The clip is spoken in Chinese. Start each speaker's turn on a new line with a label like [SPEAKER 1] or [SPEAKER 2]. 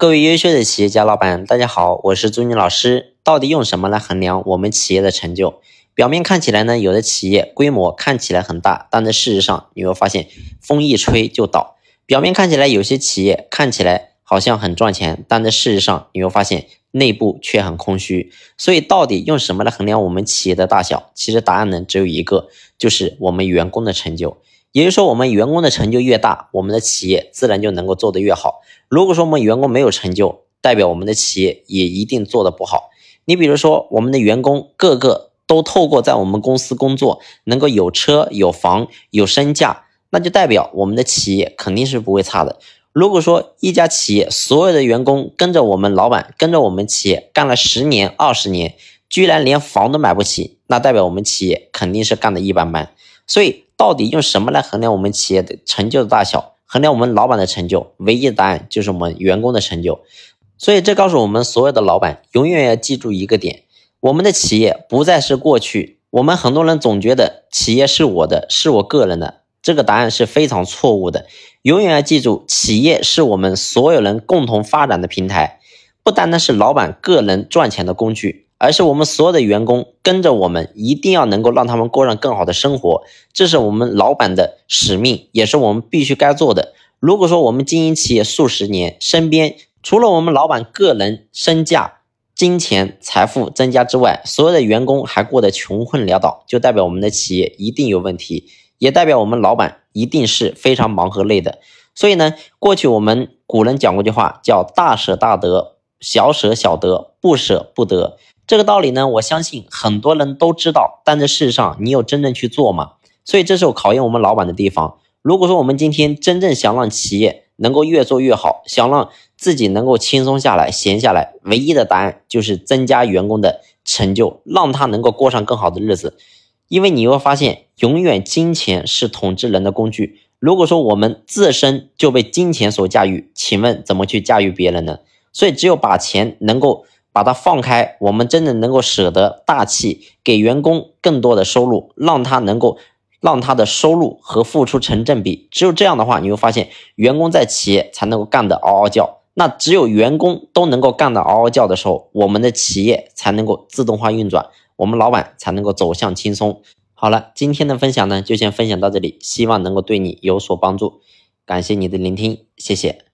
[SPEAKER 1] 各位优秀的企业家老板，大家好，我是朱军老师。到底用什么来衡量我们企业的成就？表面看起来呢，有的企业规模看起来很大，但在事实上你会发现风一吹就倒。表面看起来有些企业看起来好像很赚钱，但在事实上你会发现内部却很空虚。所以到底用什么来衡量我们企业的大小？其实答案呢只有一个，就是我们员工的成就。也就是说，我们员工的成就越大，我们的企业自然就能够做得越好。如果说我们员工没有成就，代表我们的企业也一定做得不好。你比如说，我们的员工个个都透过在我们公司工作，能够有车有房有身价，那就代表我们的企业肯定是不会差的。如果说一家企业所有的员工跟着我们老板，跟着我们企业干了十年二十年，居然连房都买不起，那代表我们企业肯定是干的一般般。所以。到底用什么来衡量我们企业的成就的大小？衡量我们老板的成就，唯一的答案就是我们员工的成就。所以这告诉我们所有的老板，永远要记住一个点：我们的企业不再是过去。我们很多人总觉得企业是我的，是我个人的，这个答案是非常错误的。永远要记住，企业是我们所有人共同发展的平台，不单单是老板个人赚钱的工具。而是我们所有的员工跟着我们，一定要能够让他们过上更好的生活，这是我们老板的使命，也是我们必须该做的。如果说我们经营企业数十年，身边除了我们老板个人身价、金钱、财富增加之外，所有的员工还过得穷困潦倒，就代表我们的企业一定有问题，也代表我们老板一定是非常忙和累的。所以呢，过去我们古人讲过一句话，叫“大舍大得，小舍小得，不舍不得”。这个道理呢，我相信很多人都知道，但在事实上，你有真正去做吗？所以这是我考验我们老板的地方。如果说我们今天真正想让企业能够越做越好，想让自己能够轻松下来、闲下来，唯一的答案就是增加员工的成就，让他能够过上更好的日子。因为你会发现，永远金钱是统治人的工具。如果说我们自身就被金钱所驾驭，请问怎么去驾驭别人呢？所以只有把钱能够。把它放开，我们真的能够舍得大气，给员工更多的收入，让他能够让他的收入和付出成正比。只有这样的话，你会发现员工在企业才能够干得嗷嗷叫。那只有员工都能够干得嗷嗷叫的时候，我们的企业才能够自动化运转，我们老板才能够走向轻松。好了，今天的分享呢，就先分享到这里，希望能够对你有所帮助。感谢你的聆听，谢谢。